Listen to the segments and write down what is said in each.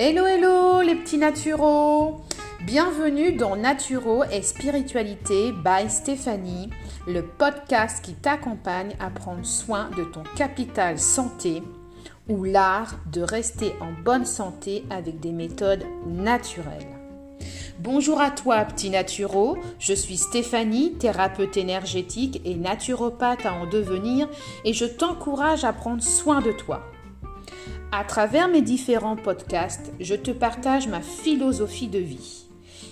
Hello hello les petits naturaux Bienvenue dans Naturo et Spiritualité by Stéphanie, le podcast qui t'accompagne à prendre soin de ton capital santé ou l'art de rester en bonne santé avec des méthodes naturelles. Bonjour à toi, petit naturo. Je suis Stéphanie, thérapeute énergétique et naturopathe à en devenir, et je t'encourage à prendre soin de toi. À travers mes différents podcasts, je te partage ma philosophie de vie.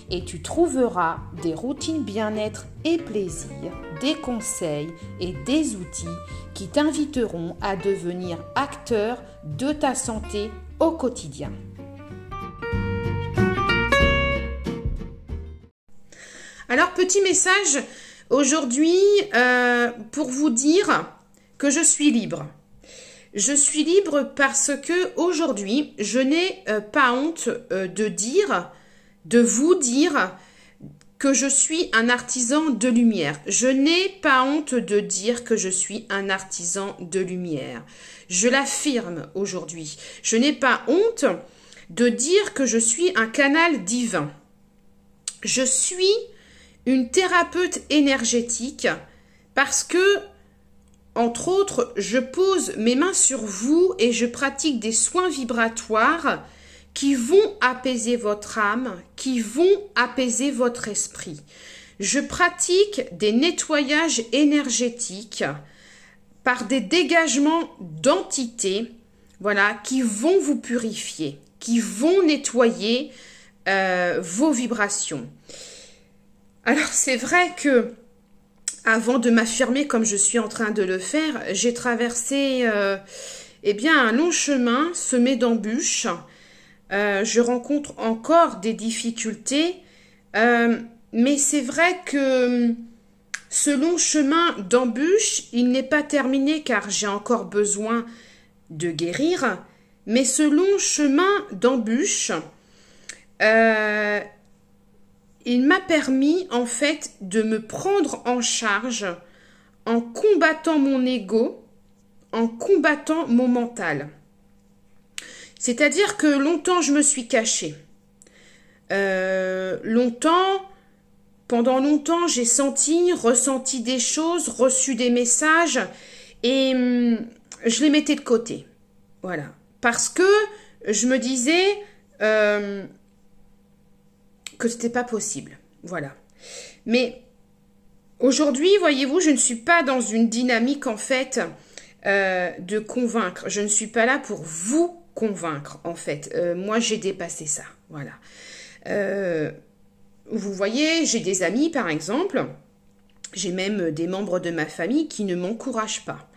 Et tu trouveras des routines bien-être et plaisir, des conseils et des outils qui t'inviteront à devenir acteur de ta santé au quotidien. Alors, petit message aujourd'hui euh, pour vous dire que je suis libre. Je suis libre parce que aujourd'hui, je n'ai euh, pas honte euh, de dire, de vous dire que je suis un artisan de lumière. Je n'ai pas honte de dire que je suis un artisan de lumière. Je l'affirme aujourd'hui. Je n'ai pas honte de dire que je suis un canal divin. Je suis une thérapeute énergétique parce que, entre autres, je pose mes mains sur vous et je pratique des soins vibratoires qui vont apaiser votre âme, qui vont apaiser votre esprit. Je pratique des nettoyages énergétiques par des dégagements d'entités, voilà, qui vont vous purifier, qui vont nettoyer euh, vos vibrations. Alors c'est vrai que avant de m'affirmer comme je suis en train de le faire, j'ai traversé euh, eh bien un long chemin semé d'embûches. Euh, je rencontre encore des difficultés, euh, mais c'est vrai que ce long chemin d'embûches, il n'est pas terminé car j'ai encore besoin de guérir. Mais ce long chemin d'embûches, il m'a permis en fait de me prendre en charge en combattant mon ego, en combattant mon mental. C'est-à-dire que longtemps je me suis cachée. Euh, longtemps, pendant longtemps, j'ai senti, ressenti des choses, reçu des messages et hum, je les mettais de côté. Voilà. Parce que je me disais, euh, que c'était pas possible. Voilà. Mais aujourd'hui, voyez-vous, je ne suis pas dans une dynamique en fait euh, de convaincre. Je ne suis pas là pour vous convaincre en fait. Euh, moi, j'ai dépassé ça. Voilà. Euh, vous voyez, j'ai des amis par exemple. J'ai même des membres de ma famille qui ne m'encouragent pas.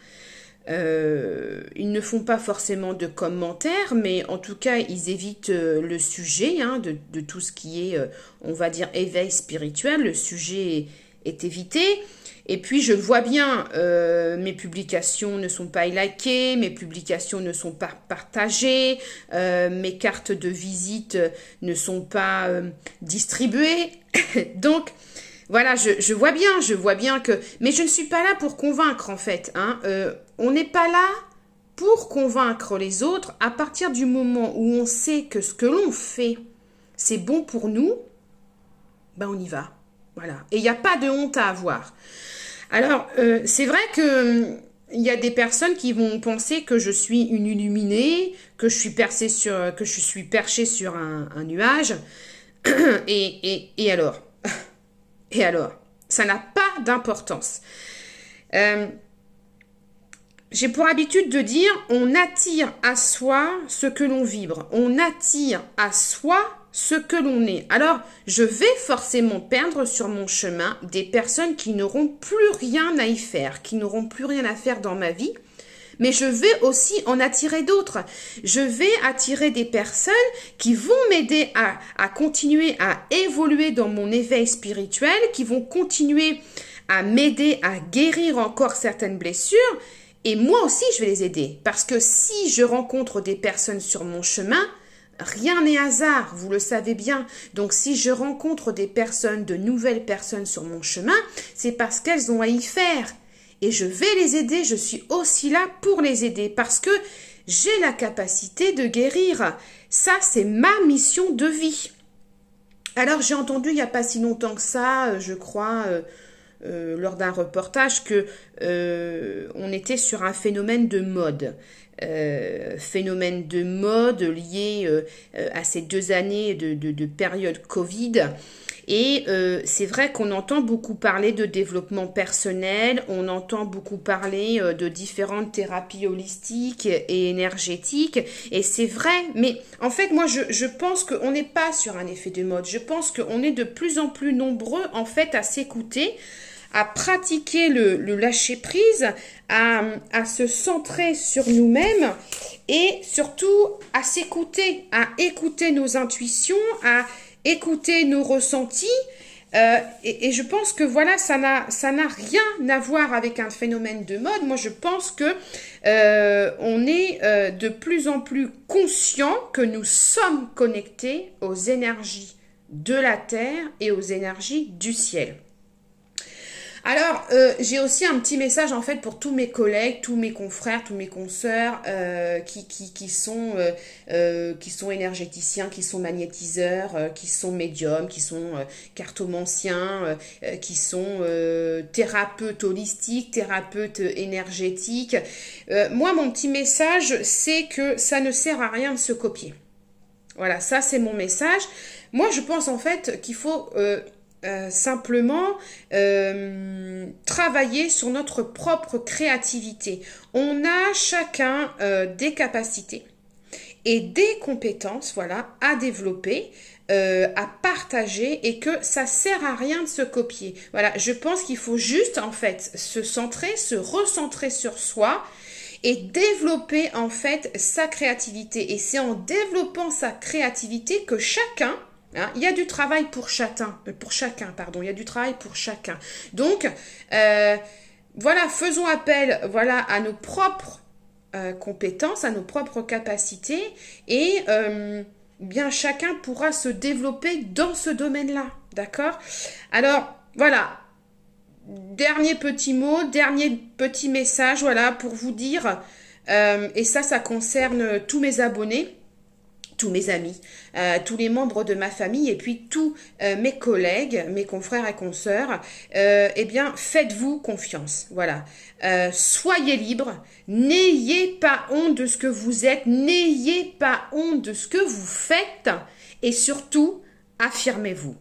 Euh, ils ne font pas forcément de commentaires, mais en tout cas, ils évitent euh, le sujet hein, de, tout ce qui est, euh, on va dire, éveil spirituel. Le sujet est, évité. Et puis, je vois bien, mes publications ne sont pas likées, mes publications ne sont pas partagées, mes cartes de visite ne sont pas distribuées. Donc, voilà, je, vois bien, je vois bien que... Mais je ne suis pas là pour convaincre, en fait. Hein. Euh, on n'est pas là pour convaincre les autres à partir du moment où on sait que ce que l'on fait, c'est bon pour nous, ben on y va. Voilà. Et il n'y a pas de honte à avoir. Alors, euh, c'est vrai que hum, il y a des personnes qui vont penser que je suis une illuminée, que je suis percée sur, que je suis perchée sur un, nuage. et, et alors? Et alors Ça n'a pas d'importance. Euh, j'ai pour habitude de dire on attire à soi ce que l'on vibre. On attire à soi ce que l'on est. Alors, je vais forcément perdre sur mon chemin des personnes qui n'auront plus rien à y faire, qui n'auront plus rien à faire dans ma vie, mais je vais aussi en attirer d'autres. Je vais attirer des personnes qui vont m'aider à, à continuer à évoluer dans mon éveil spirituel, qui vont continuer à m'aider à guérir encore certaines blessures. Et moi aussi, je vais les aider. Parce que si je rencontre des personnes sur mon chemin, Rien n'est hasard, vous le savez bien. Donc si je rencontre des personnes, de nouvelles personnes sur mon chemin, c'est parce qu'elles ont à y faire et je vais les aider, je suis aussi là pour les aider parce que j'ai la capacité de guérir. Ça, c'est ma mission de vie. Alors j'ai entendu il n'y a pas si longtemps que ça, je crois, euh, lors d'un reportage que euh, on était sur un phénomène de mode. Euh, phénomène de mode lié à ces deux années de période Covid et euh, c'est vrai qu'on entend beaucoup parler de développement personnel, on entend beaucoup parler euh, de différentes thérapies holistiques et énergétiques, et c'est vrai, mais en fait, moi, je, pense qu'on n'est pas sur un effet de mode, je pense qu'on est de plus en plus nombreux, en fait, à s'écouter à pratiquer le, le lâcher-prise, à, à, se centrer sur nous-mêmes et surtout à s'écouter, à écouter nos intuitions, à écouter nos ressentis. Euh, et, je pense que voilà, ça n'a ça n'a rien à voir avec un phénomène de mode. Moi, je pense que euh, on est euh, de plus en plus conscient que nous sommes connectés aux énergies de la terre et aux énergies du ciel. Alors, euh, j'ai aussi un petit message en fait pour tous mes collègues, tous mes confrères, tous mes consoeurs euh, qui, qui, qui, sont, euh, qui sont énergéticiens, qui sont magnétiseurs, qui sont médiums, qui sont cartomanciens, qui sont thérapeutes holistiques, thérapeutes énergétiques. moi, mon petit message, c'est que ça ne sert à rien de se copier. Voilà, ça c'est mon message. Moi, je pense en fait qu'il faut euh, simplement euh, travailler sur notre propre créativité. On a chacun euh, des capacités et des compétences, voilà, à développer, à partager et que ça sert à rien de se copier. Voilà, je pense qu'il faut juste en fait se centrer, se recentrer sur soi et développer en fait sa créativité. Et c'est en développant sa créativité que chacun Hein, il y a du travail pour chacun, euh, pour chacun, pardon. Il y a du travail pour chacun. Donc, euh, voilà, faisons appel, voilà, à nos propres euh, compétences, à nos propres capacités, et bien chacun pourra se développer dans ce domaine-là, d'accord? Alors, voilà. Dernier petit mot, dernier petit message, voilà, pour vous dire, et ça, ça concerne tous mes abonnés tous mes amis, euh, tous les membres de ma famille et puis tous euh, mes collègues, mes confrères et consoeurs, euh, eh bien, faites-vous confiance. Voilà. soyez libres. N'ayez pas honte de ce que vous êtes. N'ayez pas honte de ce que vous faites. Et surtout, affirmez-vous.